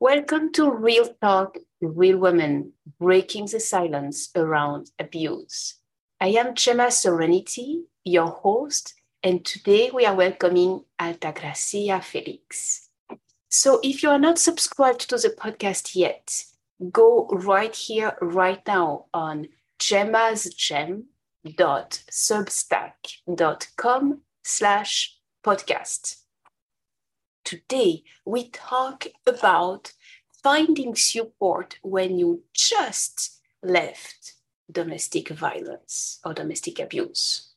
Welcome to Real Talk, Real Women, Breaking the Silence Around Abuse. I am Gemma Serenity, your host, and today we are welcoming Altagracia Felix. So if you are not subscribed to the podcast yet, go right here, right now on gemmasgem.substack.com slash podcast. Today, we talk about finding support when you just left domestic violence or domestic abuse.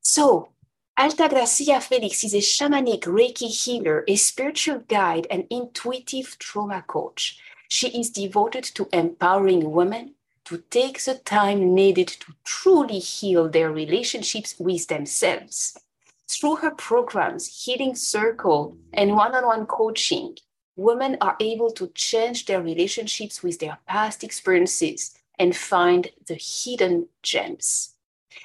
So, Alta Altagracia Felix is a shamanic Reiki healer, a spiritual guide, and intuitive trauma coach. She is devoted to empowering women to take the time needed to truly heal their relationships with themselves through her programs, Healing Circle, and one on one coaching, women are able to change their relationships with their past experiences and find the hidden gems.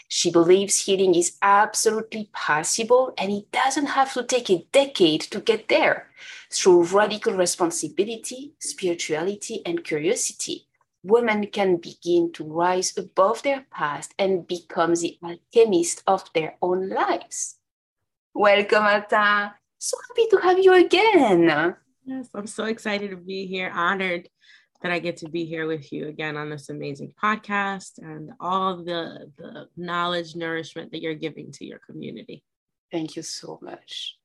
She believes healing is absolutely possible and it doesn't have to take a decade to get there. Through radical responsibility, spirituality, and curiosity, women can begin to rise above their past and become the alchemist of their own lives. Welcome, Alta. So happy to have you again. Yes, I'm so excited to be here. Honored that I get to be here with you again on this amazing podcast and all the, the knowledge, nourishment that you're giving to your community. Thank you so much.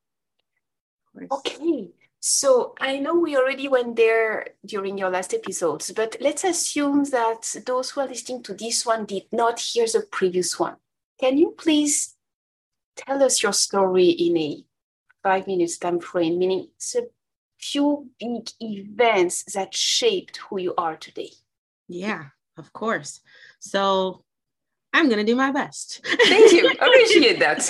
Okay, so I know we already went there during your last episodes, but let's assume that those who are listening to this one did not hear the previous one. Can you please tell us your story in a five minutes time frame, meaning it's a few big events that shaped who you are today. Yeah, of course. So I'm going to do my best. Thank you. Appreciate that.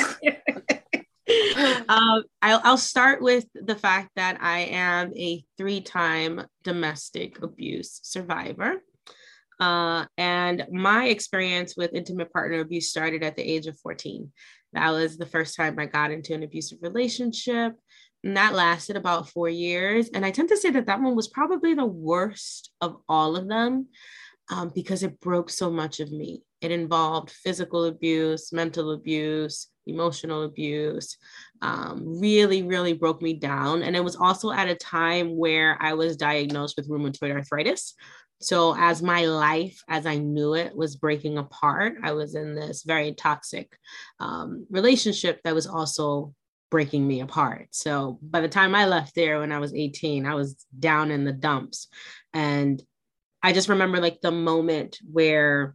um, I'll, I'll start with the fact that I am a three time domestic abuse survivor. Uh, and my experience with intimate partner abuse started at the age of 14. That was the first time I got into an abusive relationship. And that lasted about four years. And I tend to say that that one was probably the worst of all of them um, because it broke so much of me. It involved physical abuse, mental abuse, emotional abuse, um, really, really broke me down. And it was also at a time where I was diagnosed with rheumatoid arthritis. So, as my life, as I knew it, was breaking apart, I was in this very toxic um, relationship that was also breaking me apart. So, by the time I left there when I was 18, I was down in the dumps. And I just remember like the moment where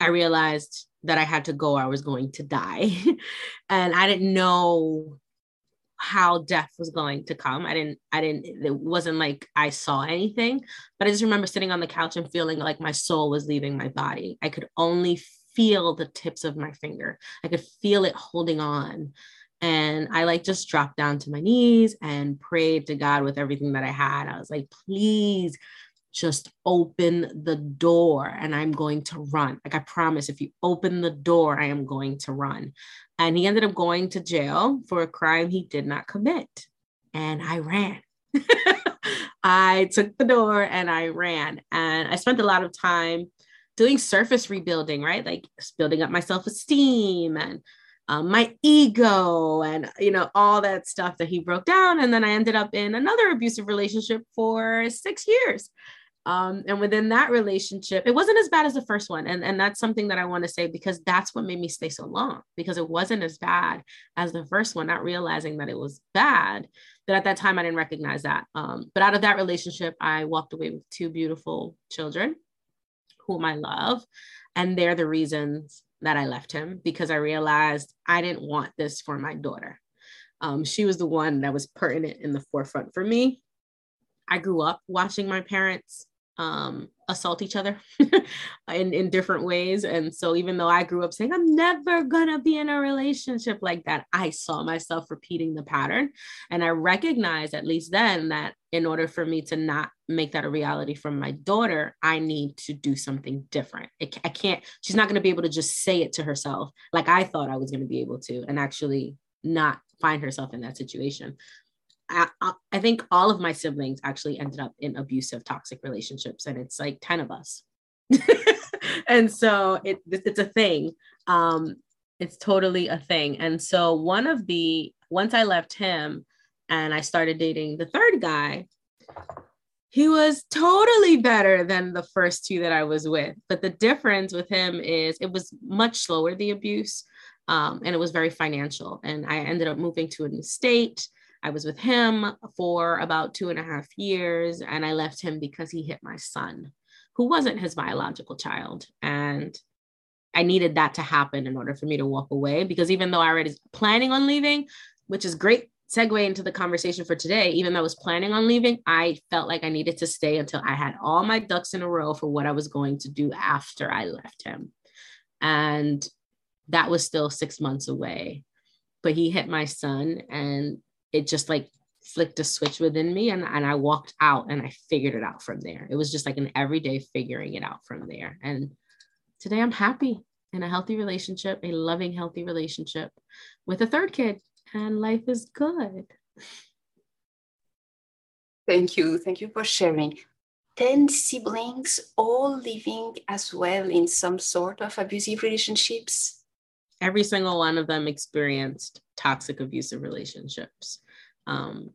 I realized that I had to go, I was going to die. and I didn't know how death was going to come. I didn't, I didn't, it wasn't like I saw anything, but I just remember sitting on the couch and feeling like my soul was leaving my body. I could only feel the tips of my finger. I could feel it holding on. And I like just dropped down to my knees and prayed to God with everything that I had. I was like, please just open the door and I'm going to run. Like I promise, if you open the door, I am going to run and he ended up going to jail for a crime he did not commit. And I ran. I took the door and I ran. And I spent a lot of time doing surface rebuilding, right? Like building up my self esteem and um, my ego and you know all that stuff that he broke down and then i ended up in another abusive relationship for six years um, and within that relationship, it wasn't as bad as the first one. And, and that's something that I want to say because that's what made me stay so long because it wasn't as bad as the first one, not realizing that it was bad. But at that time, I didn't recognize that. Um, but out of that relationship, I walked away with two beautiful children whom I love. And they're the reasons that I left him because I realized I didn't want this for my daughter. Um, she was the one that was pertinent in the forefront for me. I grew up watching my parents um, assault each other in, in different ways. And so even though I grew up saying, I'm never gonna be in a relationship like that, I saw myself repeating the pattern. And I recognized at least then that in order for me to not make that a reality from my daughter, I need to do something different. It, I can't, she's not gonna be able to just say it to herself like I thought I was gonna be able to and actually not find herself in that situation. I, I think all of my siblings actually ended up in abusive, toxic relationships, and it's like 10 of us. and so it, it's a thing. Um, it's totally a thing. And so one of the, once I left him and I started dating the third guy, he was totally better than the first two that I was with. But the difference with him is it was much slower, the abuse, um, and it was very financial. And I ended up moving to a new state. I was with him for about two and a half years, and I left him because he hit my son, who wasn't his biological child. And I needed that to happen in order for me to walk away because even though I already was planning on leaving, which is great segue into the conversation for today, even though I was planning on leaving, I felt like I needed to stay until I had all my ducks in a row for what I was going to do after I left him. And that was still six months away. But he hit my son and it just like flicked a switch within me and, and I walked out and I figured it out from there. It was just like an everyday figuring it out from there. And today I'm happy in a healthy relationship, a loving, healthy relationship with a third kid and life is good. Thank you. Thank you for sharing. 10 siblings all living as well in some sort of abusive relationships? Every single one of them experienced toxic abusive relationships. Um,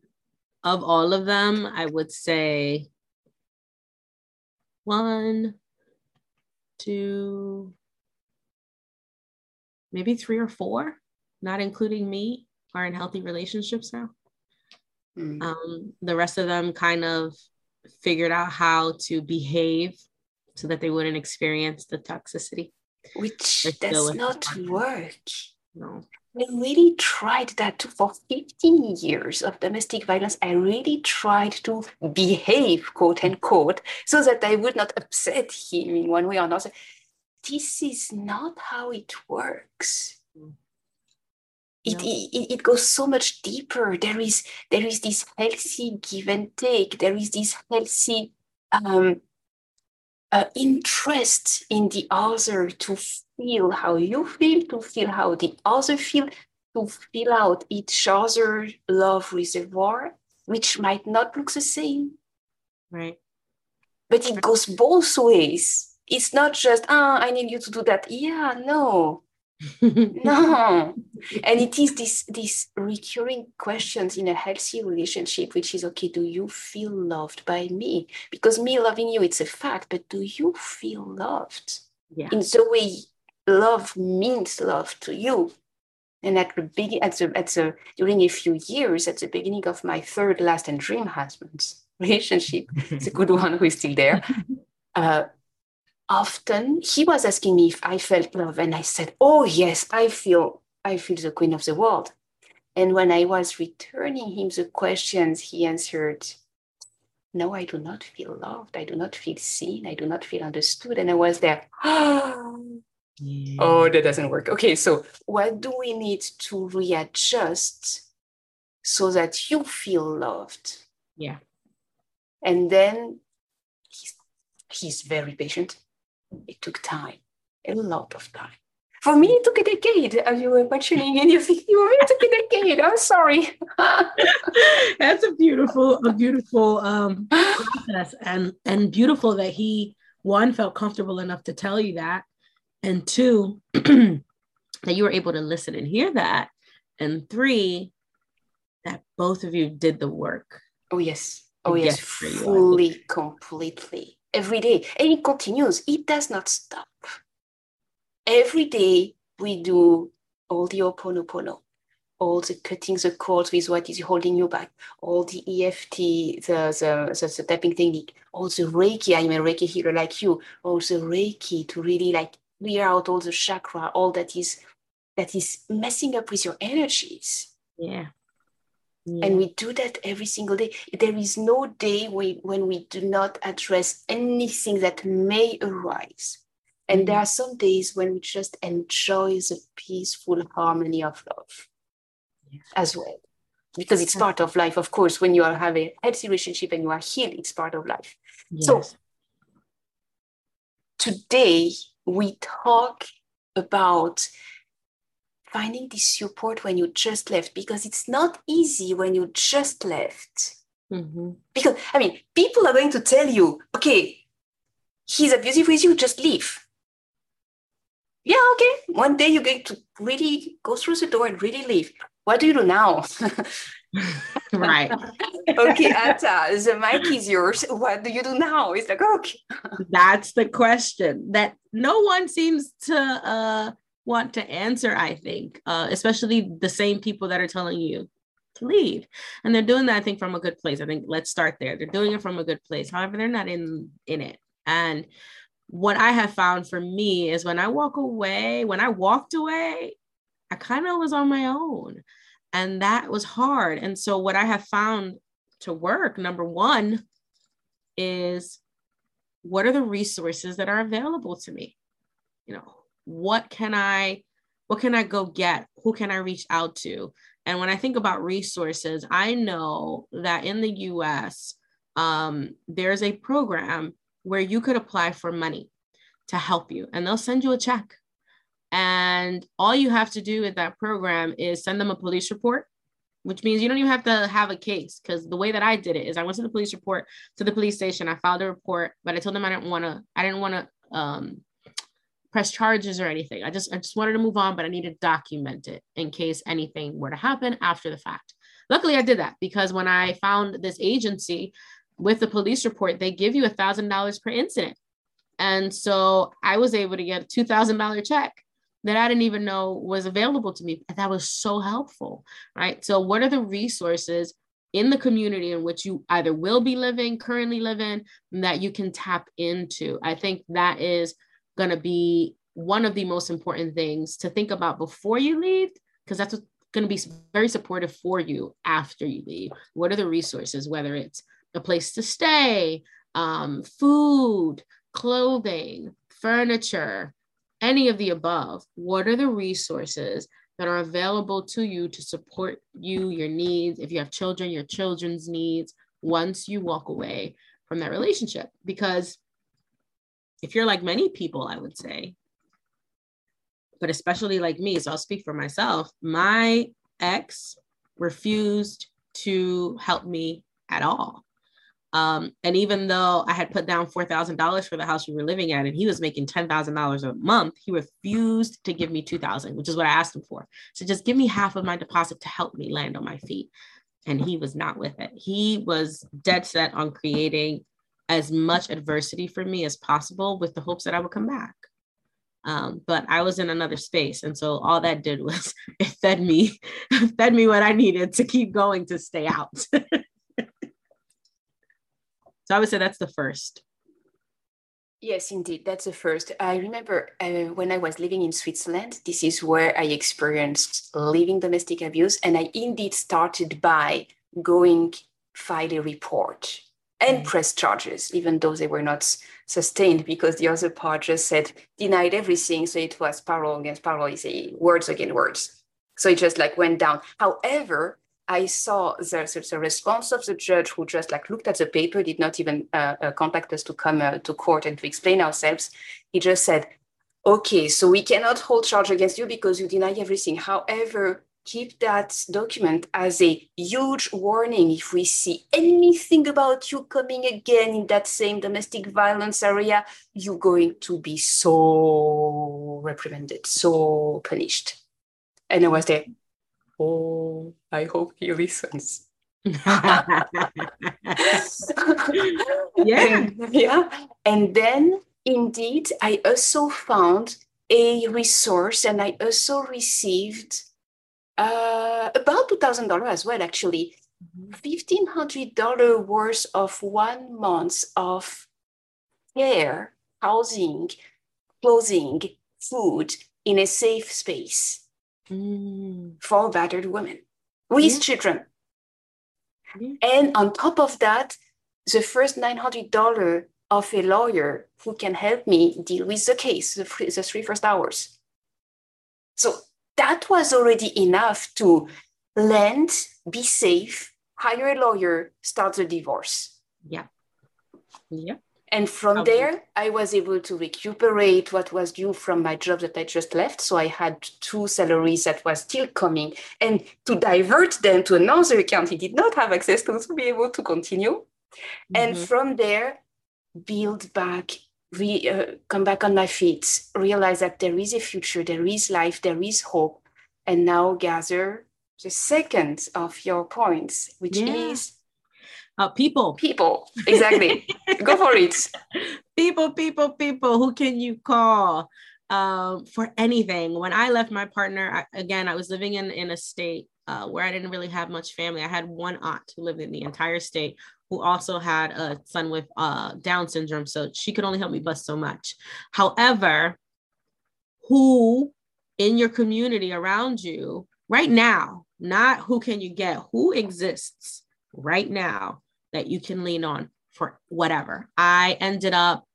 of all of them, I would say one, two, maybe three or four, not including me, are in healthy relationships now. Mm. Um, the rest of them kind of figured out how to behave so that they wouldn't experience the toxicity. Which does not work. No. I really tried that too. For 15 years of domestic violence, I really tried to behave, quote unquote, so that I would not upset him in one way or another. This is not how it works. Mm it, it, it goes so much deeper there is there is this healthy give and take there is this healthy um, uh, interest in the other to feel how you feel to feel how the other feel to fill out each other love reservoir which might not look the same. Right. But it goes both ways. It's not just ah i need you to do that. Yeah no no. And it is this this recurring questions in a healthy relationship which is okay do you feel loved by me? Because me loving you it's a fact but do you feel loved? Yeah. in the way love means love to you. And at the beginning at the, at the during a few years at the beginning of my third last and dream husband's relationship it's a good one who is still there. Uh, often he was asking me if I felt love, and I said, "Oh yes, I feel I feel the queen of the world." And when I was returning him the questions, he answered, "No, I do not feel loved. I do not feel seen. I do not feel understood." And I was there. yeah. Oh, that doesn't work. Okay, so what do we need to readjust so that you feel loved? Yeah. And then he's, he's very patient it took time, a lot of time. For me, it took a decade, as you were mentioning, and you think, you it took a decade. I'm sorry. That's a beautiful, a beautiful um, process, and and beautiful that he one felt comfortable enough to tell you that, and two that you were able to listen and hear that, and three that both of you did the work. Oh yes, oh yes, fully, completely every day. And it continues, it does not stop. Every day we do all the Ho'oponopono, all the cutting the cords with what is holding you back, all the EFT, the, the, the, the tapping technique, all the Reiki, I'm a Reiki healer like you, all the Reiki to really like clear out all the chakra, all that is that is messing up with your energies. Yeah. Yeah. And we do that every single day. There is no day we, when we do not address anything that may arise. And mm-hmm. there are some days when we just enjoy the peaceful harmony of love yeah. as well. Because it's part of life, of course, when you are having a healthy relationship and you are healed, it's part of life. Yes. So today we talk about finding this support when you just left because it's not easy when you just left. Mm-hmm. Because, I mean, people are going to tell you, okay, he's abusive with you, just leave. Yeah, okay. One day you're going to really go through the door and really leave. What do you do now? right. okay, Alta, the mic is yours. What do you do now? It's like, okay. That's the question that no one seems to uh, want to answer, I think, uh, especially the same people that are telling you to leave. And they're doing that, I think, from a good place. I think let's start there. They're doing it from a good place. However, they're not in in it. And what I have found for me is when I walk away, when I walked away, I kind of was on my own. And that was hard. And so, what I have found to work, number one, is what are the resources that are available to me? You know, what can I what can I go get? Who can I reach out to? And when I think about resources, I know that in the US, um, there's a program where you could apply for money to help you, and they'll send you a check. And all you have to do with that program is send them a police report, which means you don't even have to have a case. Because the way that I did it is I went to the police report to the police station, I filed a report, but I told them I didn't want to, I didn't want to um, press charges or anything. I just I just wanted to move on, but I need to document it in case anything were to happen after the fact. Luckily, I did that because when I found this agency with the police report, they give you a thousand dollars per incident. And so I was able to get a two thousand dollar check that I didn't even know was available to me. And that was so helpful, right? So, what are the resources in the community in which you either will be living, currently living, that you can tap into? I think that is going to be one of the most important things to think about before you leave, because that's going to be very supportive for you after you leave. What are the resources, whether it's a place to stay, um, food, clothing, furniture, any of the above? What are the resources that are available to you to support you, your needs? If you have children, your children's needs once you walk away from that relationship. Because if you're like many people, I would say, but especially like me, so I'll speak for myself, my ex refused to help me at all. Um, and even though I had put down $4,000 for the house we were living at, and he was making $10,000 a month, he refused to give me 2000 which is what I asked him for. So just give me half of my deposit to help me land on my feet. And he was not with it. He was dead set on creating as much adversity for me as possible with the hopes that I would come back. Um, but I was in another space. And so all that did was it fed me, fed me what I needed to keep going to stay out. so I would say that's the first. Yes, indeed. That's the first. I remember uh, when I was living in Switzerland, this is where I experienced living domestic abuse. And I indeed started by going file a report and press charges, even though they were not sustained because the other part just said denied everything. So it was parole against say words against words. So it just like went down. However, I saw the, the response of the judge who just like looked at the paper, did not even uh, uh, contact us to come uh, to court and to explain ourselves. He just said, okay, so we cannot hold charge against you because you deny everything. However, keep that document as a huge warning if we see anything about you coming again in that same domestic violence area you're going to be so reprimanded so punished. And i was there oh i hope he listens. Yeah. Yeah. And then indeed i also found a resource and i also received uh, about $2,000 as well, actually. $1,500 mm-hmm. worth of one month of care, housing, clothing, food in a safe space mm. for battered women with yeah. children. Yeah. And on top of that, the first $900 of a lawyer who can help me deal with the case, the, the three first hours. So that was already enough to land, be safe, hire a lawyer, start the divorce. Yeah. Yeah. And from okay. there, I was able to recuperate what was due from my job that I just left. So I had two salaries that was still coming and to divert them to another account he did not have access to to be able to continue. Mm-hmm. And from there, build back, re, uh, come back on my feet, realize that there is a future, there is life, there is hope. And now gather the second of your points, which yeah. is uh, people. People, exactly. Go for it. People, people, people. Who can you call um, for anything? When I left my partner, I, again, I was living in, in a state uh, where I didn't really have much family. I had one aunt who lived in the entire state who also had a son with uh, Down syndrome. So she could only help me bust so much. However, who in your community around you right now, not who can you get, who exists right now that you can lean on for whatever. I ended up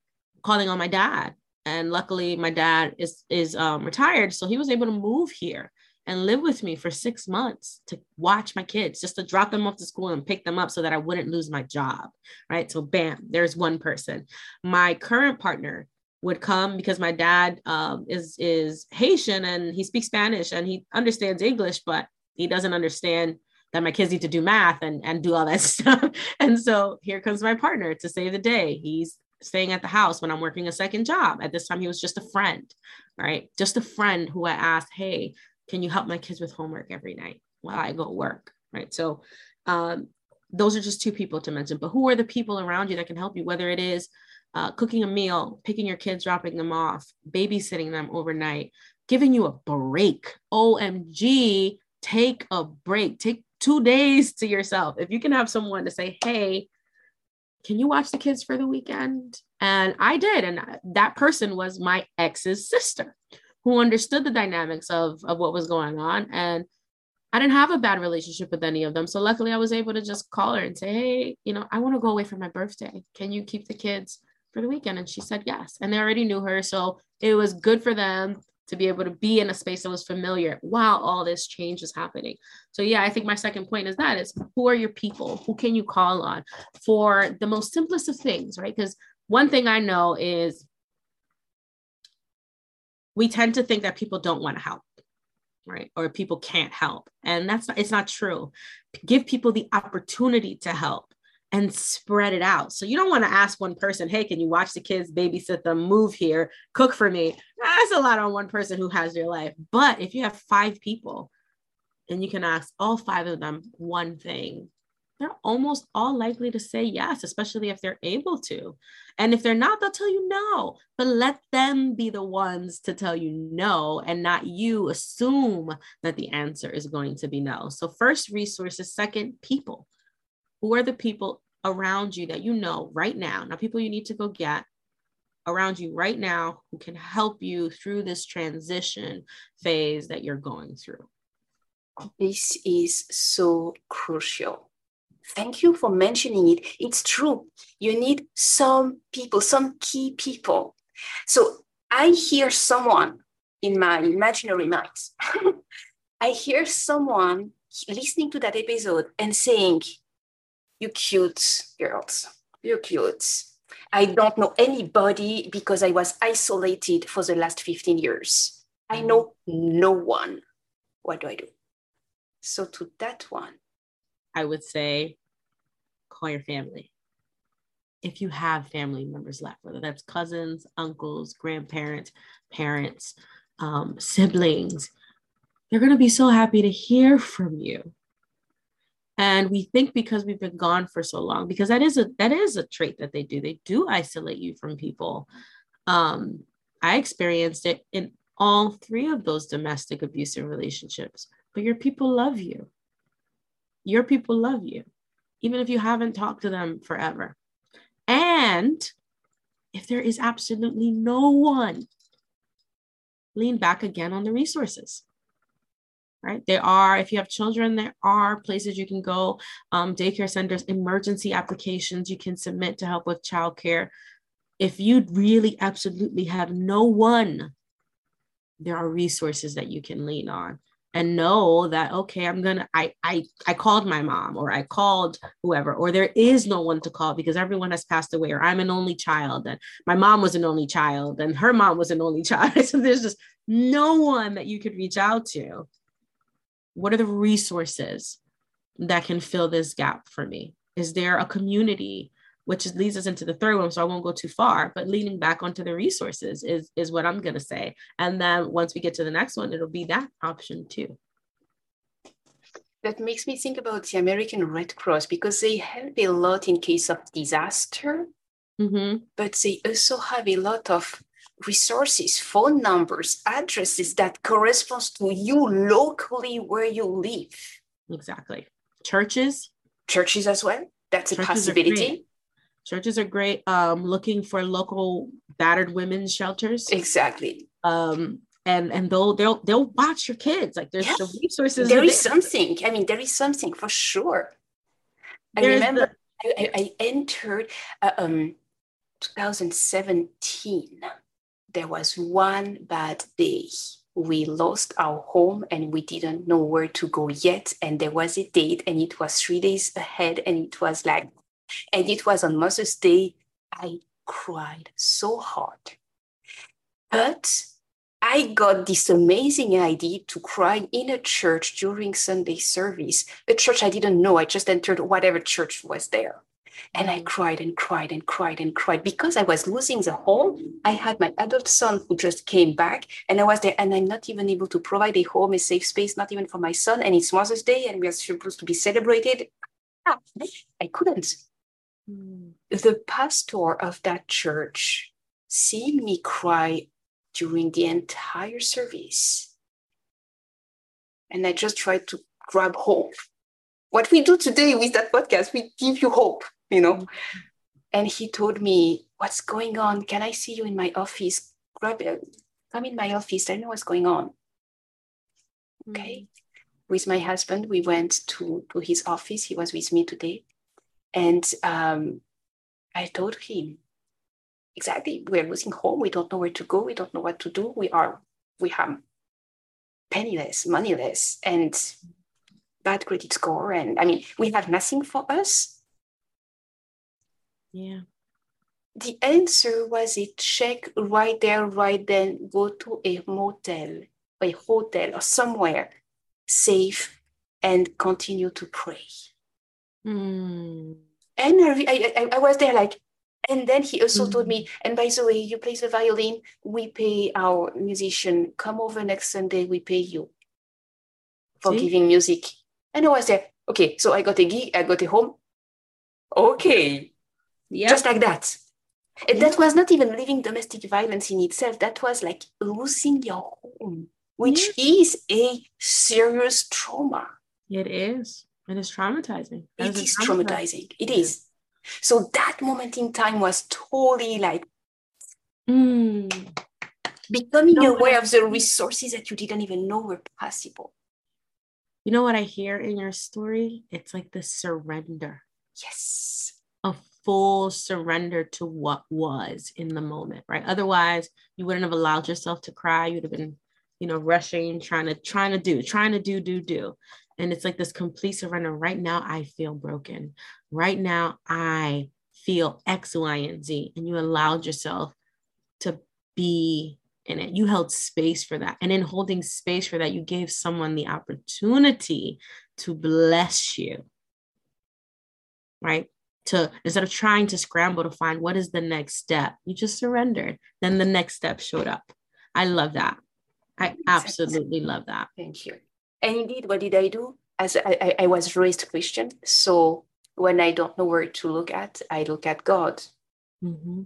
calling on my dad and luckily my dad is is um, retired so he was able to move here and live with me for six months to watch my kids just to drop them off to school and pick them up so that i wouldn't lose my job right so bam there's one person my current partner would come because my dad um, is is haitian and he speaks spanish and he understands english but he doesn't understand that my kids need to do math and, and do all that stuff. And so here comes my partner to save the day. He's staying at the house when I'm working a second job. At this time, he was just a friend, right? Just a friend who I asked, hey, can you help my kids with homework every night while I go work, right? So um, those are just two people to mention. But who are the people around you that can help you, whether it is uh, cooking a meal, picking your kids, dropping them off, babysitting them overnight, giving you a break. OMG, take a break. Take two days to yourself. If you can have someone to say, hey, can you watch the kids for the weekend? And I did. And that person was my ex's sister who understood the dynamics of, of what was going on. And I didn't have a bad relationship with any of them. So luckily I was able to just call her and say, Hey, you know, I want to go away for my birthday. Can you keep the kids for the weekend? And she said yes. And they already knew her. So it was good for them to be able to be in a space that was familiar while all this change is happening. So yeah, I think my second point is that is who are your people? Who can you call on for the most simplest of things, right? Because one thing I know is we tend to think that people don't want to help right or people can't help and that's not it's not true give people the opportunity to help and spread it out. So you don't want to ask one person, hey, can you watch the kids, babysit them, move here, cook for me? That's a lot on one person who has your life. But if you have five people and you can ask all five of them one thing, they're almost all likely to say yes, especially if they're able to. And if they're not, they'll tell you no. But let them be the ones to tell you no and not you assume that the answer is going to be no. So, first, resources, second, people who are the people around you that you know right now, now people you need to go get around you right now who can help you through this transition phase that you're going through? This is so crucial. Thank you for mentioning it. It's true. You need some people, some key people. So I hear someone in my imaginary mind. I hear someone listening to that episode and saying, you cute girls, you're cute. I don't know anybody because I was isolated for the last 15 years. I know no one. What do I do? So, to that one, I would say call your family. If you have family members left, whether that's cousins, uncles, grandparents, parents, um, siblings, they're going to be so happy to hear from you. And we think because we've been gone for so long because that is a that is a trait that they do. They do isolate you from people. Um i experienced it in all three of those domestic abusive relationships but your people love you your people love you even if you haven't talked to them forever and if there is absolutely no one lean back again on the resources right? There are, if you have children, there are places you can go, um, daycare centers, emergency applications you can submit to help with childcare. If you really absolutely have no one, there are resources that you can lean on. And know that okay i'm gonna i i i called my mom or i called whoever or there is no one to call because everyone has passed away or i'm an only child and my mom was an only child and her mom was an only child. So there's just no one that you could reach out to. What are the resources that can fill this gap for me? Is there a community which leads us into the third one so i won't go too far but leaning back onto the resources is is what i'm going to say. And then once we get to the next one it'll be that option too. That makes me think about the american red cross because they help a lot in case of disaster mm-hmm. but they also have a lot of resources phone numbers addresses that corresponds to you locally where you live. Exactly. Churches. Churches as well. That's churches a possibility churches are great um, looking for local battered women's shelters. Exactly. Um, and and they'll they'll they'll watch your kids. Like there's yes. the resources there is something. I mean there is something for sure. I remember the- I, I, entered uh, um 2017 there was one bad day. We lost our home and we didn't know where to go yet. And there was a date and it was three days ahead and it was like and it was on Mother's Day. I cried so hard. But I got this amazing idea to cry in a church during Sunday service, a church I didn't know. I just entered whatever church was there. And I mm. cried and cried and cried and cried because I was losing the home. I had my adult son who just came back, and I was there, and I'm not even able to provide a home, a safe space, not even for my son. And it's Mother's Day, and we are supposed to be celebrated. I couldn't. Mm. The pastor of that church, seeing me cry during the entire service, and I just tried to grab hope. What we do today with that podcast, we give you hope, you know. And he told me, What's going on? Can I see you in my office? Grab it. Come in my office. I know what's going on. Okay. Mm. With my husband, we went to, to his office. He was with me today. And um, I told him, exactly, we're losing home. We don't know where to go. We don't know what to do. We are, we have penniless, moneyless, and bad credit score. And I mean, we have nothing for us. Yeah. The answer was a check right there, right then, go to a motel, a hotel, or somewhere safe and continue to pray. Mm and I, I, I was there like and then he also mm-hmm. told me and by the way you play the violin we pay our musician come over next sunday we pay you for See? giving music. And i was there okay so i got a gig i got a home. Okay. Yeah. Just like that. And that was not even living domestic violence in itself that was like losing your home which is a serious trauma. It is it is traumatizing. That it is, is traumatizing. traumatizing. It is. So that moment in time was totally like mm. becoming know aware of the resources that you didn't even know were possible. You know what I hear in your story? It's like the surrender. Yes. A full surrender to what was in the moment, right? Otherwise, you wouldn't have allowed yourself to cry. You'd have been, you know, rushing, trying to, trying to do, trying to do, do, do. And it's like this complete surrender. Right now, I feel broken. Right now, I feel X, Y, and Z. And you allowed yourself to be in it. You held space for that. And in holding space for that, you gave someone the opportunity to bless you. Right? To instead of trying to scramble to find what is the next step, you just surrendered. Then the next step showed up. I love that. I absolutely love that. Thank you. And indeed, what did I do? As I, I, was raised Christian, so when I don't know where to look at, I look at God. Mm-hmm.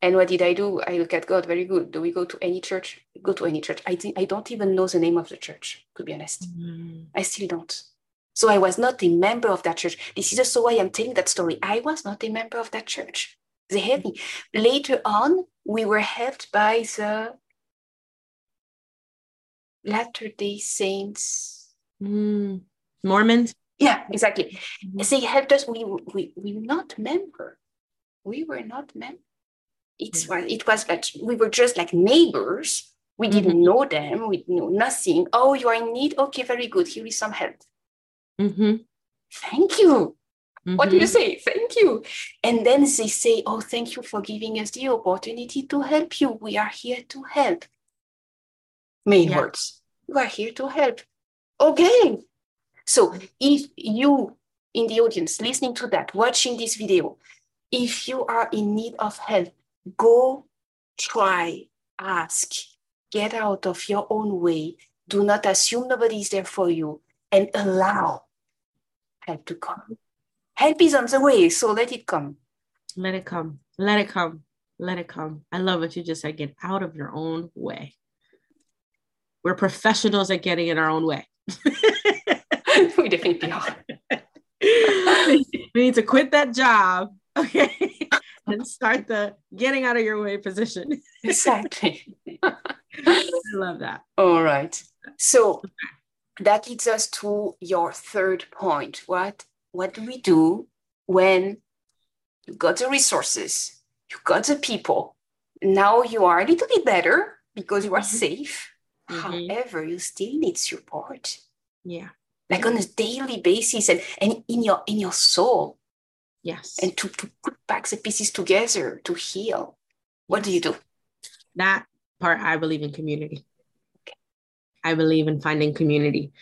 And what did I do? I look at God. Very good. Do we go to any church? Go to any church. I think I don't even know the name of the church. To be honest, mm-hmm. I still don't. So I was not a member of that church. This is also why I'm telling that story. I was not a member of that church. They helped me. Later on, we were helped by the Latter Day Saints. Mm. Mormons? Yeah, exactly. Mm-hmm. They helped us. We, we, we were not member. We were not member. It's mm-hmm. it was like we were just like neighbors We didn't mm-hmm. know them. We knew nothing. Oh, you are in need. Okay, very good. Here is some help. Mm-hmm. Thank you. What do you mm-hmm. say? Thank you. And then they say, Oh, thank you for giving us the opportunity to help you. We are here to help. Main yeah. words. We are here to help. Okay. So if you in the audience listening to that, watching this video, if you are in need of help, go try, ask, get out of your own way. Do not assume nobody is there for you and allow help to come. Help is on the way, so let it come. Let it come. Let it come. Let it come. I love what you just said. Get out of your own way. We're professionals at getting in our own way. we definitely are. we need to quit that job, okay, and start the getting out of your way position. exactly. I love that. All right. So that leads us to your third point. What what do we do when you got the resources, you got the people, now you are a little bit better because you are mm-hmm. safe. Mm-hmm. However, you still need support. Yeah. Like on a daily basis and, and in your in your soul. Yes. And to, to put back the pieces together to heal. What yes. do you do? That part I believe in community. Okay. I believe in finding community.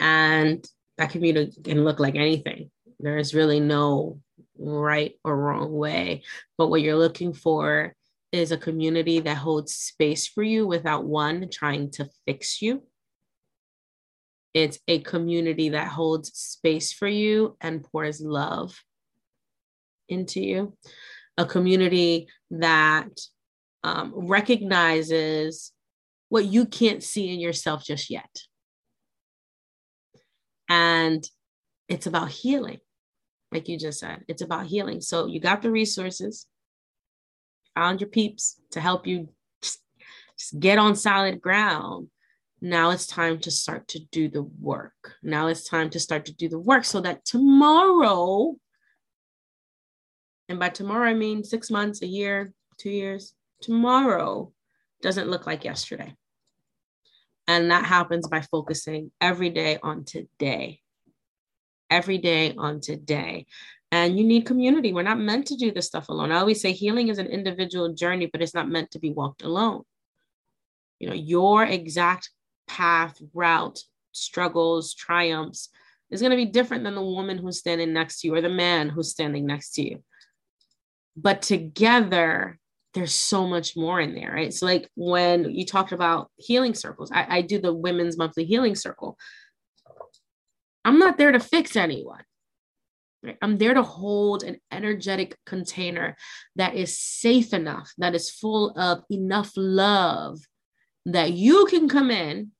And that community can look like anything. There's really no right or wrong way. But what you're looking for is a community that holds space for you without one trying to fix you. It's a community that holds space for you and pours love into you. A community that um, recognizes what you can't see in yourself just yet. And it's about healing like you just said. It's about healing. So you got the resources, found your peeps to help you just, just get on solid ground. Now it's time to start to do the work. Now it's time to start to do the work so that tomorrow, and by tomorrow, I mean six months, a year, two years, tomorrow doesn't look like yesterday. And that happens by focusing every day on today every day on today. And you need community. We're not meant to do this stuff alone. I always say healing is an individual journey, but it's not meant to be walked alone. You know, your exact path, route, struggles, triumphs is going to be different than the woman who's standing next to you or the man who's standing next to you. But together, there's so much more in there, right? So, like when you talked about healing circles, I, I do the women's monthly healing circle. I'm not there to fix anyone. I'm there to hold an energetic container that is safe enough, that is full of enough love that you can come in.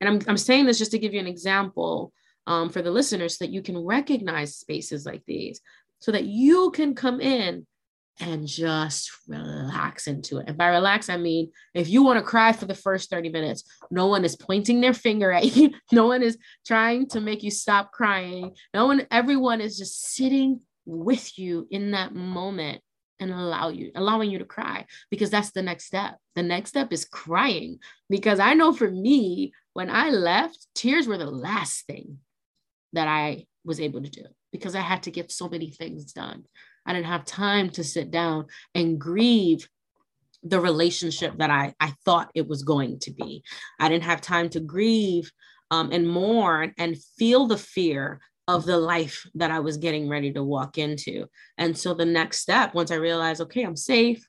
And I'm, I'm saying this just to give you an example um, for the listeners so that you can recognize spaces like these so that you can come in and just relax into it. And by relax, I mean if you want to cry for the first 30 minutes, no one is pointing their finger at you, no one is trying to make you stop crying. No one, everyone is just sitting with you in that moment and allow you allowing you to cry because that's the next step. The next step is crying because I know for me when I left, tears were the last thing that I was able to do because I had to get so many things done. I didn't have time to sit down and grieve the relationship that I, I thought it was going to be. I didn't have time to grieve um, and mourn and feel the fear of the life that I was getting ready to walk into. And so the next step, once I realized, okay, I'm safe,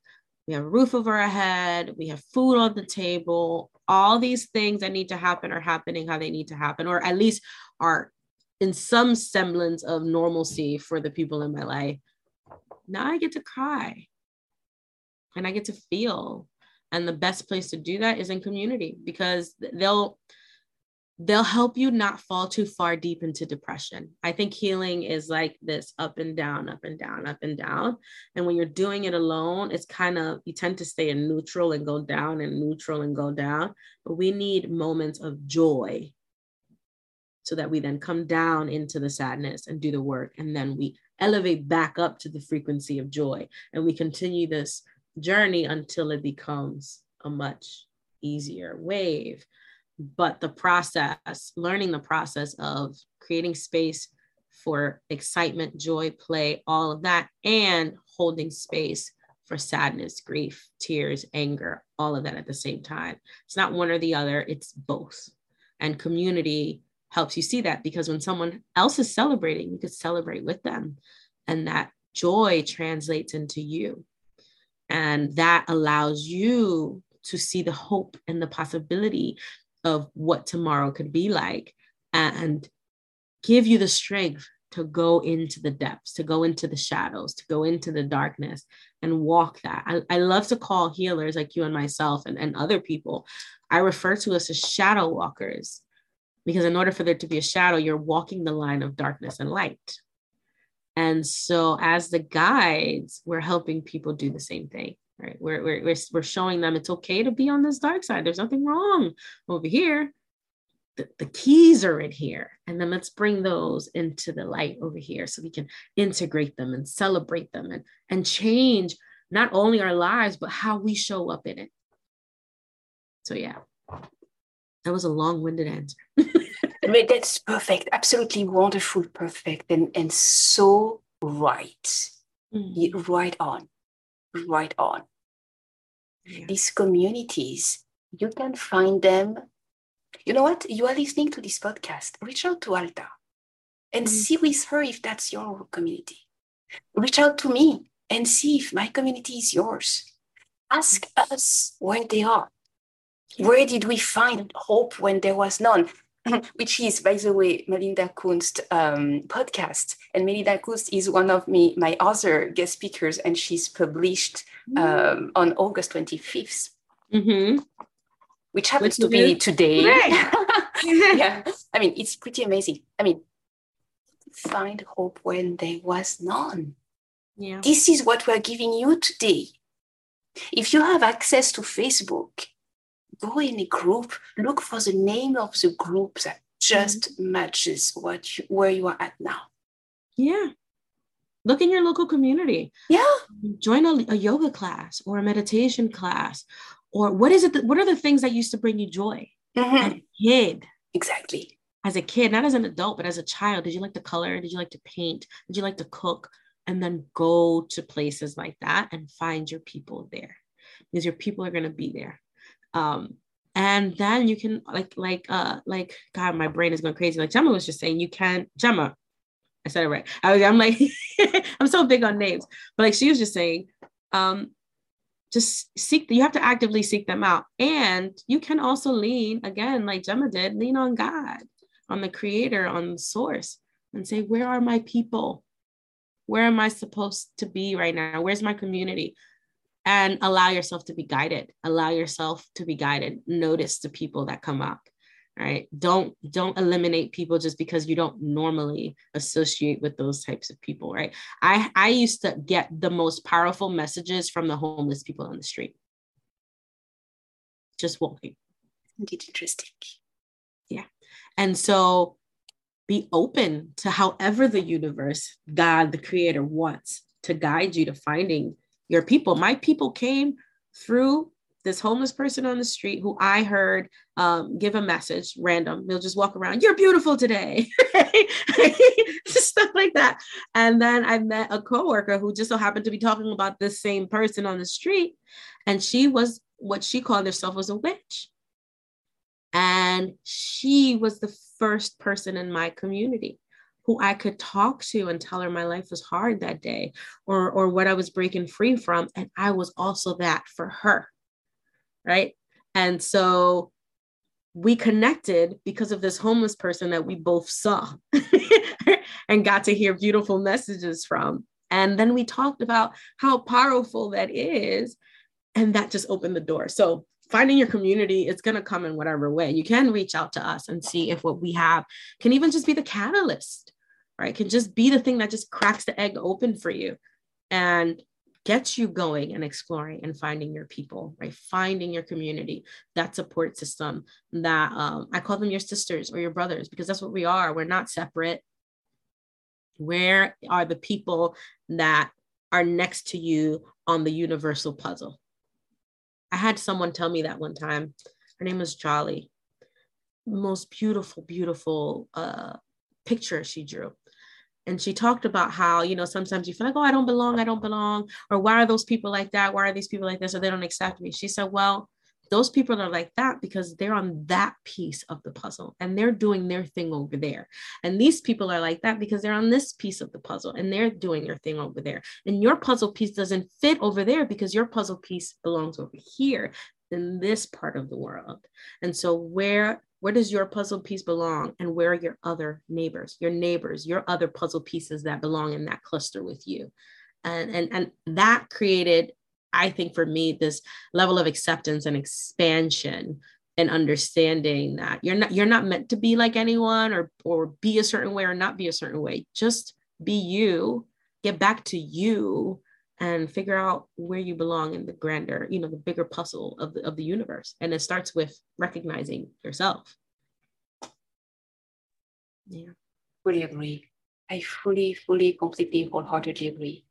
we have a roof over our head, we have food on the table, all these things that need to happen are happening how they need to happen, or at least are in some semblance of normalcy for the people in my life now I get to cry and I get to feel. And the best place to do that is in community because they'll they'll help you not fall too far deep into depression. I think healing is like this up and down, up and down, up and down. And when you're doing it alone, it's kind of, you tend to stay in neutral and go down and neutral and go down. But we need moments of joy so that we then come down into the sadness and do the work. And then we elevate back up to the frequency of joy. And we continue this journey until it becomes a much easier wave. But the process, learning the process of creating space for excitement, joy, play, all of that, and holding space for sadness, grief, tears, anger, all of that at the same time. It's not one or the other, it's both. And community helps you see that because when someone else is celebrating, you could celebrate with them. And that joy translates into you. And that allows you to see the hope and the possibility of what tomorrow could be like and give you the strength to go into the depths, to go into the shadows, to go into the darkness and walk that. I, I love to call healers like you and myself and, and other people, I refer to us as shadow walkers because in order for there to be a shadow, you're walking the line of darkness and light. And so, as the guides, we're helping people do the same thing, right? We're, we're, we're showing them it's okay to be on this dark side. There's nothing wrong over here the, the keys are in here and then let's bring those into the light over here so we can integrate them and celebrate them and, and change not only our lives but how we show up in it so yeah that was a long-winded answer I mean, that's perfect absolutely wonderful perfect and and so right mm. right on right on yeah. these communities you can find them you know what? You are listening to this podcast. Reach out to Alta and mm-hmm. see with her if that's your community. Reach out to me and see if my community is yours. Ask us where they are. Where did we find hope when there was none? Which is, by the way, Melinda Kunst um, podcast. And Melinda Kunst is one of me, my other guest speakers, and she's published mm. um, on August 25th. Mm-hmm which happens to be today. yeah. I mean, it's pretty amazing. I mean, find hope when there was none. Yeah. This is what we're giving you today. If you have access to Facebook, go in a group, look for the name of the group that just mm-hmm. matches what you, where you are at now. Yeah. Look in your local community. Yeah. Join a, a yoga class or a meditation class or what is it that, what are the things that used to bring you joy mm-hmm. as a kid exactly as a kid not as an adult but as a child did you like to color did you like to paint did you like to cook and then go to places like that and find your people there because your people are going to be there um, and then you can like like uh like god my brain is going crazy. Like gemma was just saying you can't gemma i said it right. I was, i'm like i'm so big on names. But like she was just saying um just seek you have to actively seek them out. And you can also lean again like gemma did lean on god on the creator on the source and say where are my people? Where am i supposed to be right now? Where's my community and allow yourself to be guided. Allow yourself to be guided. Notice the people that come up right? Don't don't eliminate people just because you don't normally associate with those types of people right? I i used to get the most powerful messages from the homeless people on the street. Just walking. Indeed interesting yeah. And so be open to however the universe god the creator wants to guide you to finding your people my people came through this homeless person on the street who I heard um, give a message random. They'll just walk around, you're beautiful today. Stuff like that. And then I met a coworker who just so happened to be talking about this same person on the street. And she was what she called herself was a witch. And she was the first person in my community who I could talk to and tell her my life was hard that day or, or what I was breaking free from. And I was also that for her right? And so we connected because of this homeless person that we both saw and got to hear beautiful messages from. And then we talked about how powerful that is. And that just opened the door. So finding your community it's going to come in whatever way you can reach out to us and see if what we have can even just be the catalyst right can just be the thing that just cracks the egg open for you and gets you going and exploring and finding your people, right? Finding your community, that support system that um, I call them your sisters or your brothers because that's what we are. We're not separate. Where are the people that are next to you on the universal puzzle? I had someone tell me that one time. Her name was Jolly. Most beautiful, beautiful uh, picture she drew. And she talked about how, you know, sometimes you feel like, oh, I don't belong, I don't belong. Or why are those people like that? Why are these people like this? Or they don't accept me. She said, well, those people are like that because they're on that piece of the puzzle and they're doing their thing over there. And these people are like that because they're on this piece of the puzzle and they're doing their thing over there. And your puzzle piece doesn't fit over there because your puzzle piece belongs over here in this part of the world. And so where where does your puzzle piece belong and where are your other neighbors, your neighbors, your other puzzle pieces that belong in that cluster with you? And and and that created I think for me, this level of acceptance and expansion and understanding that you're not you're not meant to be like anyone or or be a certain way or not be a certain way. Just be you, get back to you and figure out where you belong in the grander, you know, the bigger puzzle of the, of the universe. And it starts with recognizing yourself. Yeah. Fully agree. I fully, fully, completely, wholeheartedly agree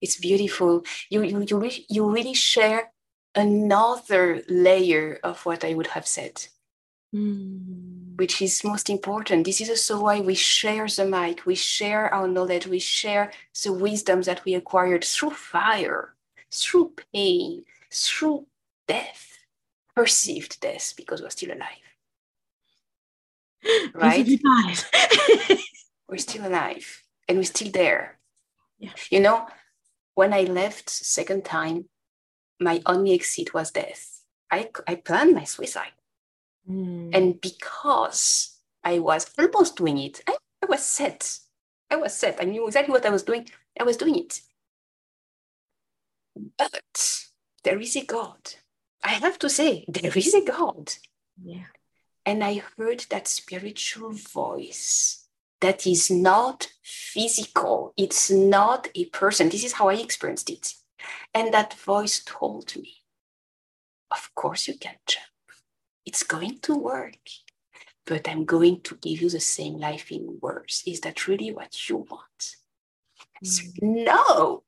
it's beautiful. You you you, re- you really share another layer of what I would have said, mm. Which is most important. This is also why we share the mic, we share our knowledge, we share the wisdom that we acquired through fire, through pain, through death, perceived death because we're still alive. Right? we're still alive and we're still there. Yeah. You know, when I left second time, my only exit was death. I, I planned my suicide. Mm. And because I was almost doing it, I, I was set. I was set. I knew exactly what I was doing. I was doing it. But there is a God. I have to say, there is a God. Yeah. And I heard that spiritual voice that is not physical. It's not a person. This is how I experienced it. And that voice told me, Of course, you can jump. It's going to work. But I'm going to give you the same life in words. Is that really what you want? Mm. no.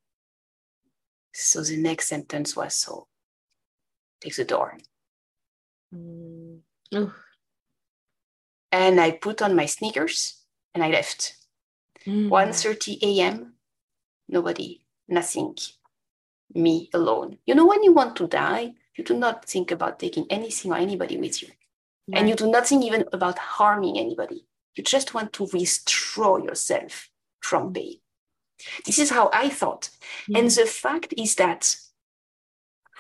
So the next sentence was so take the door. Mm. And I put on my sneakers and I left. Mm. 1.30 a.m., nobody, nothing, me alone. You know, when you want to die, you do not think about taking anything or anybody with you. Right. And you do not think even about harming anybody. You just want to withdraw yourself from pain. This is how I thought. Mm. And the fact is that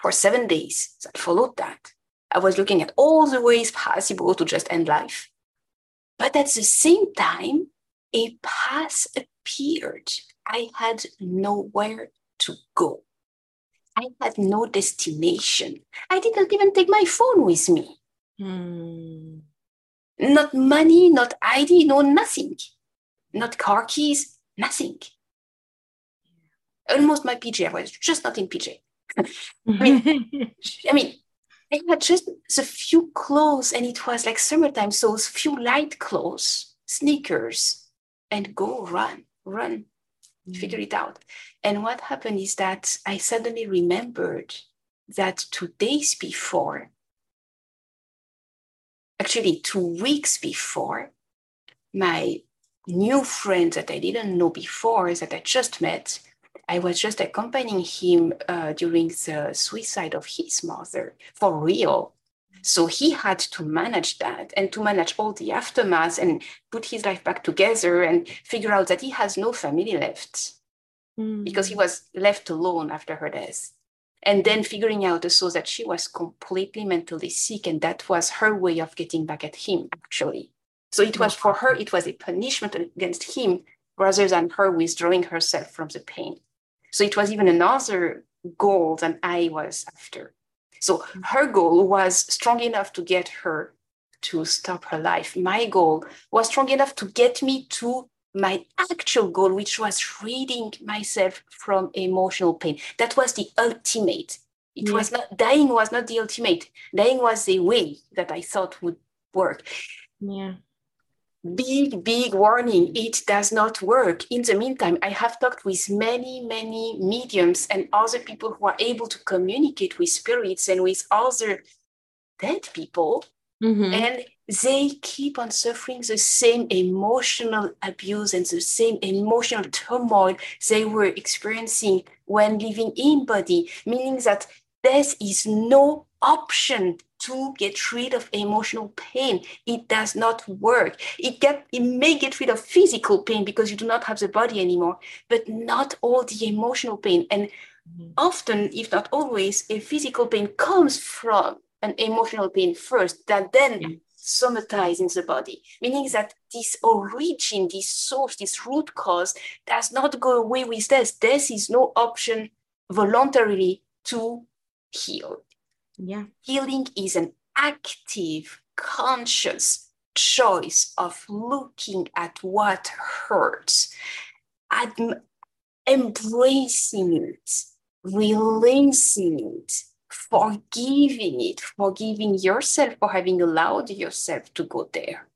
for seven days that followed that, I was looking at all the ways possible to just end life. But at the same time, a path appeared. I had nowhere to go. I had no destination. I did not even take my phone with me. Hmm. Not money, not ID, no nothing. Not car keys, nothing. Almost my PJ. I was just not in PJ. I mean, I mean, I had just a few clothes, and it was like summertime, so few light clothes, sneakers, and go run, run, mm. figure it out. And what happened is that I suddenly remembered that two days before, actually two weeks before, my new friend that I didn't know before, that I just met, I was just accompanying him uh, during the suicide of his mother for real. So he had to manage that and to manage all the aftermath and put his life back together and figure out that he has no family left mm. because he was left alone after her death. And then figuring out also that she was completely mentally sick and that was her way of getting back at him, actually. So it was for her, it was a punishment against him rather than her withdrawing herself from the pain. So it was even another goal than I was after. So mm-hmm. her goal was strong enough to get her to stop her life. My goal was strong enough to get me to my actual goal, which was freeing myself from emotional pain. That was the ultimate. It yeah. was not dying was not the ultimate. Dying was the way that I thought would work. Yeah. Big, big warning it does not work. In the meantime, I have talked with many, many mediums and other people who are able to communicate with spirits and with other dead people. Mm-hmm. And they keep on suffering the same emotional abuse and the same emotional turmoil they were experiencing when living in body, meaning that death is no option to get rid of emotional pain. It does not work. It get it may get rid of physical pain because you do not have the body anymore, but not all the emotional pain. And mm-hmm. often, if not always, a physical pain comes from an emotional pain first that then yeah. somatize in the body, meaning that this origin, this source, this root cause does not go away with death. Death is no option voluntarily to heal. Yeah. Healing is an active, conscious choice of looking at what hurts, ad- embracing it, releasing it, forgiving it, forgiving yourself for having allowed yourself to go there.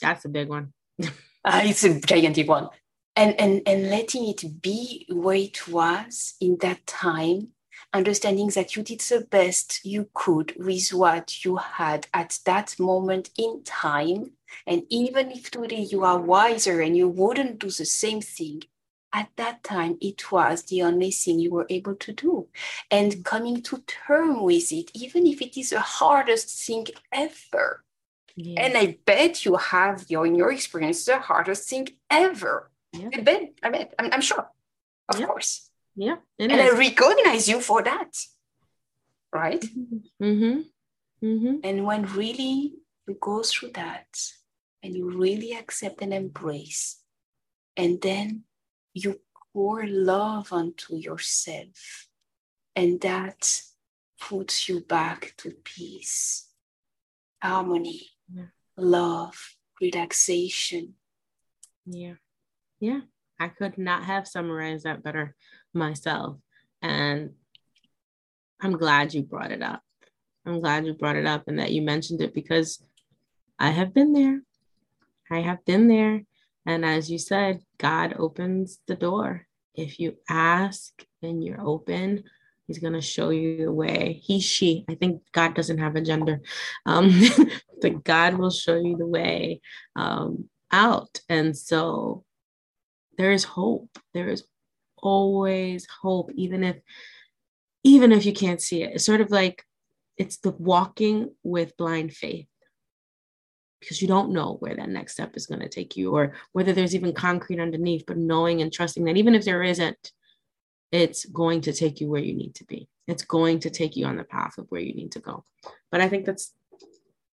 That's a big one. uh, it's a gigantic one. And, and, and letting it be where it was in that time understanding that you did the best you could with what you had at that moment in time. And even if today you are wiser and you wouldn't do the same thing, at that time it was the only thing you were able to do. And coming to term with it, even if it is the hardest thing ever. Yeah. And I bet you have your in your experience the hardest thing ever. Yeah. I bet, I bet, I'm, I'm sure, of yeah. course. Yeah. And is. I recognize you for that. Right? Mm-hmm. Mm-hmm. And when really you go through that and you really accept and embrace, and then you pour love onto yourself, and that puts you back to peace, harmony, yeah. love, relaxation. Yeah. Yeah. I could not have summarized that better myself. And I'm glad you brought it up. I'm glad you brought it up and that you mentioned it because I have been there. I have been there. And as you said, God opens the door. If you ask and you're open, He's going to show you the way. He, she, I think God doesn't have a gender, um, but God will show you the way um, out. And so there is hope. There is always hope, even if even if you can't see it. It's sort of like it's the walking with blind faith because you don't know where that next step is going to take you or whether there's even concrete underneath, but knowing and trusting that even if there isn't, it's going to take you where you need to be. It's going to take you on the path of where you need to go. But I think that's,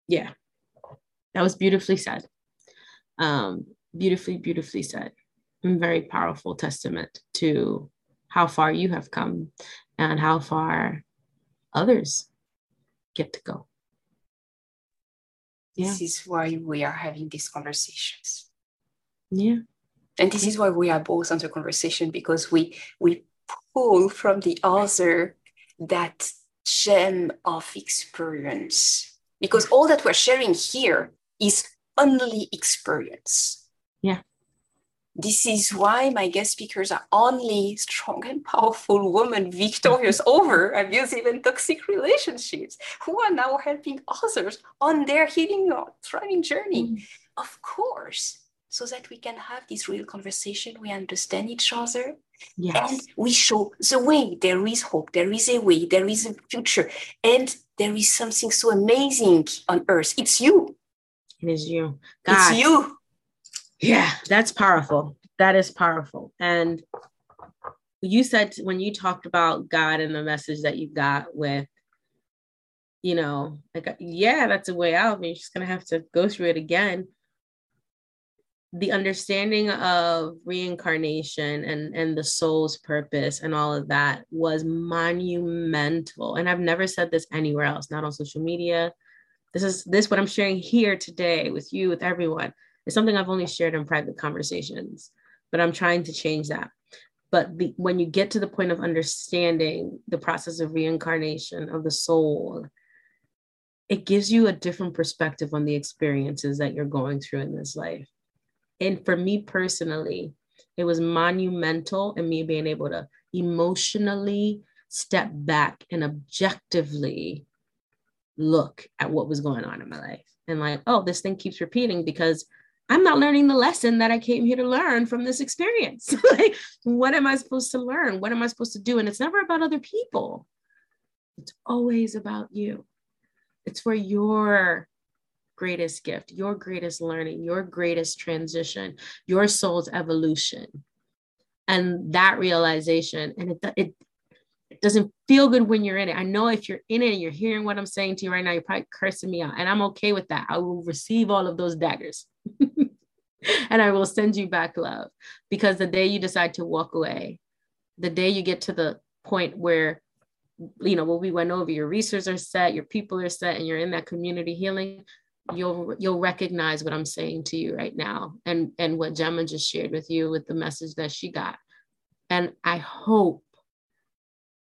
yeah, that was beautifully said. Um, beautifully, beautifully said very powerful testament to how far you have come and how far others get to go. Yeah. This is why we are having these conversations. Yeah. And this is why we are both on the conversation because we we pull from the other that gem of experience. Because all that we're sharing here is only experience. Yeah. This is why my guest speakers are only strong and powerful women victorious over abusive and toxic relationships who are now helping others on their healing or thriving journey. Mm. Of course, so that we can have this real conversation, we understand each other, yes. and we show the way. There is hope, there is a way, there is a future, and there is something so amazing on earth. It's you. It is you. God. It's you yeah, that's powerful. That is powerful. And you said when you talked about God and the message that you got with, you know, like, yeah, that's a way out. I mean, you're just going to have to go through it again. The understanding of reincarnation and, and the soul's purpose and all of that was monumental. And I've never said this anywhere else, not on social media. This is this what I'm sharing here today with you, with everyone it's something I've only shared in private conversations, but I'm trying to change that. But the, when you get to the point of understanding the process of reincarnation of the soul, it gives you a different perspective on the experiences that you're going through in this life. And for me personally, it was monumental in me being able to emotionally step back and objectively look at what was going on in my life and like, oh, this thing keeps repeating because I'm not learning the lesson that I came here to learn from this experience. like, what am I supposed to learn? What am I supposed to do? And it's never about other people, it's always about you. It's for your greatest gift, your greatest learning, your greatest transition, your soul's evolution. And that realization, and it, it, it doesn't feel good when you're in it. I know if you're in it and you're hearing what I'm saying to you right now, you're probably cursing me out. And I'm okay with that. I will receive all of those daggers. and I will send you back love because the day you decide to walk away, the day you get to the point where, you know, what we went over, your resources are set, your people are set, and you're in that community healing, you'll you'll recognize what I'm saying to you right now and and what Gemma just shared with you with the message that she got. And I hope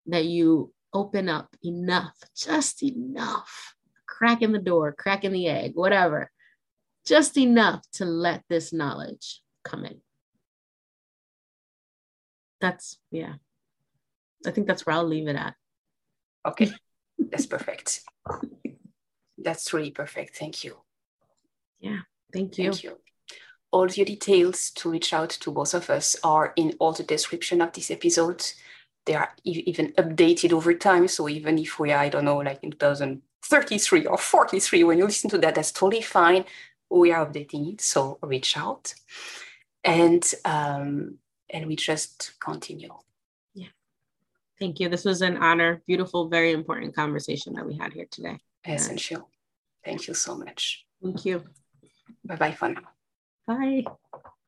that you open up enough, just enough, cracking the door, cracking the egg, whatever, just enough to let this knowledge come in. That's, yeah. I think that's where I'll leave it at. Okay, that's perfect. That's really perfect. Thank you. Yeah, thank you. Thank you. All the details to reach out to both of us are in all the description of this episode they are even updated over time. So even if we are, I don't know, like in 2033 or 43, when you listen to that, that's totally fine. We are updating it. So reach out and um, and we just continue. Yeah. Thank you. This was an honor. Beautiful, very important conversation that we had here today. Essential. Thank you so much. Thank you. Bye bye for now. Bye.